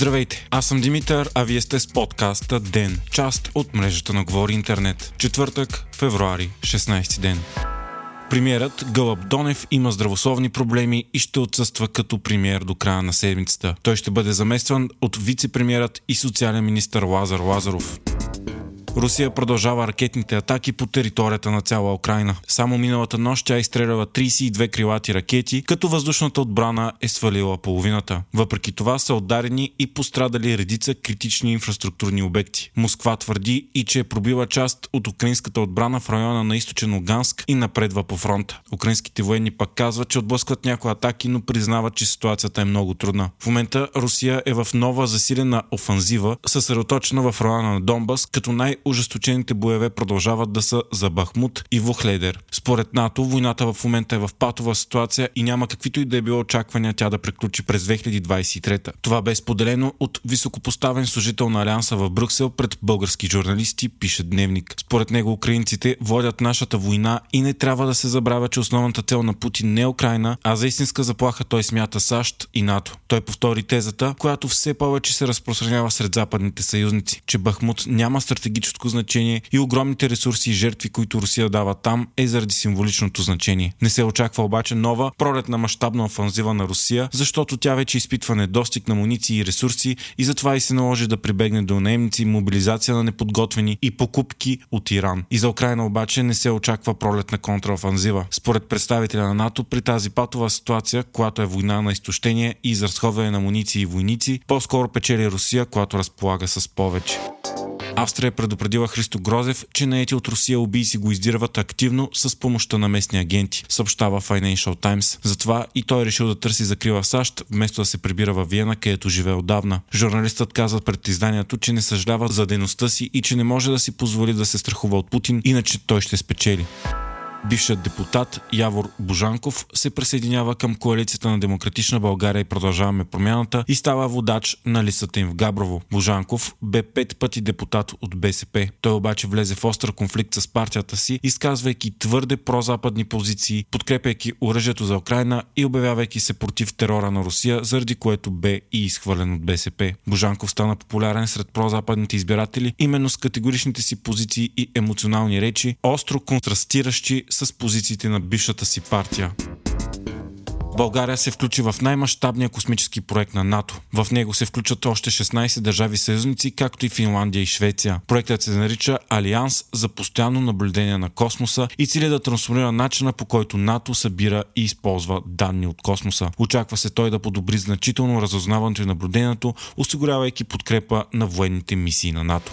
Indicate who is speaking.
Speaker 1: Здравейте, аз съм Димитър, а вие сте с подкаста ДЕН, част от мрежата на Говори Интернет. Четвъртък, февруари, 16 ден. Премьерът Гълъб Донев има здравословни проблеми и ще отсъства като премьер до края на седмицата. Той ще бъде заместван от вице-премьерът и социален министр Лазар Лазаров. Русия продължава ракетните атаки по територията на цяла Украина. Само миналата нощ тя изстрелява 32 крилати ракети, като въздушната отбрана е свалила половината. Въпреки това са ударени и пострадали редица критични инфраструктурни обекти. Москва твърди и че е пробила част от украинската отбрана в района на източен Луганск и напредва по фронта. Украинските военни пак казват, че отблъскват някои атаки, но признават, че ситуацията е много трудна. В момента Русия е в нова засилена офанзива, съсредоточена в района на Донбас, като най ужесточените боеве продължават да са за Бахмут и Вухледер. Според НАТО, войната в момента е в патова ситуация и няма каквито и да е било очаквания тя да приключи през 2023. Това бе споделено от високопоставен служител на Алианса в Брюксел пред български журналисти, пише Дневник. Според него украинците водят нашата война и не трябва да се забравя, че основната цел на Путин не е Украина, а за истинска заплаха той смята САЩ и НАТО. Той повтори тезата, която все повече се разпространява сред западните съюзници, че Бахмут няма стратегическо стратегическо значение и огромните ресурси и жертви, които Русия дава там, е заради символичното значение. Не се очаква обаче нова пролетна мащабна офанзива на Русия, защото тя вече изпитва недостиг на муниции и ресурси и затова и се наложи да прибегне до наемници, мобилизация на неподготвени и покупки от Иран. И за Украина обаче не се очаква пролетна контраофанзива. Според представителя на НАТО, при тази патова ситуация, която е война на изтощение и изразходване на муниции и войници, по-скоро печели Русия, която разполага с повече. Австрия предупредила Христо Грозев, че наети от Русия убийци го издирват активно с помощта на местни агенти, съобщава Financial Times. Затова и той е решил да търси закрива в САЩ, вместо да се прибира в Виена, където живее отдавна. Журналистът казва пред изданието, че не съжалява за дейността си и че не може да си позволи да се страхува от Путин, иначе той ще спечели. Бившият депутат Явор Божанков се присъединява към коалицията на Демократична България и продължаваме промяната и става водач на листата им в Габрово. Божанков бе пет пъти депутат от БСП. Той обаче влезе в остър конфликт с партията си, изказвайки твърде прозападни позиции, подкрепяйки оръжието за Украина и обявявайки се против терора на Русия, заради което бе и изхвърлен от БСП. Божанков стана популярен сред прозападните избиратели именно с категоричните си позиции и емоционални речи, остро контрастиращи с позициите на бившата си партия. България се включи в най-мащабния космически проект на НАТО. В него се включат още 16 държави съюзници, както и Финландия и Швеция. Проектът се нарича Алианс за постоянно наблюдение на космоса и цели да трансформира начина по който НАТО събира и използва данни от космоса. Очаква се той да подобри значително разузнаването и наблюдението, осигурявайки подкрепа на военните мисии на НАТО.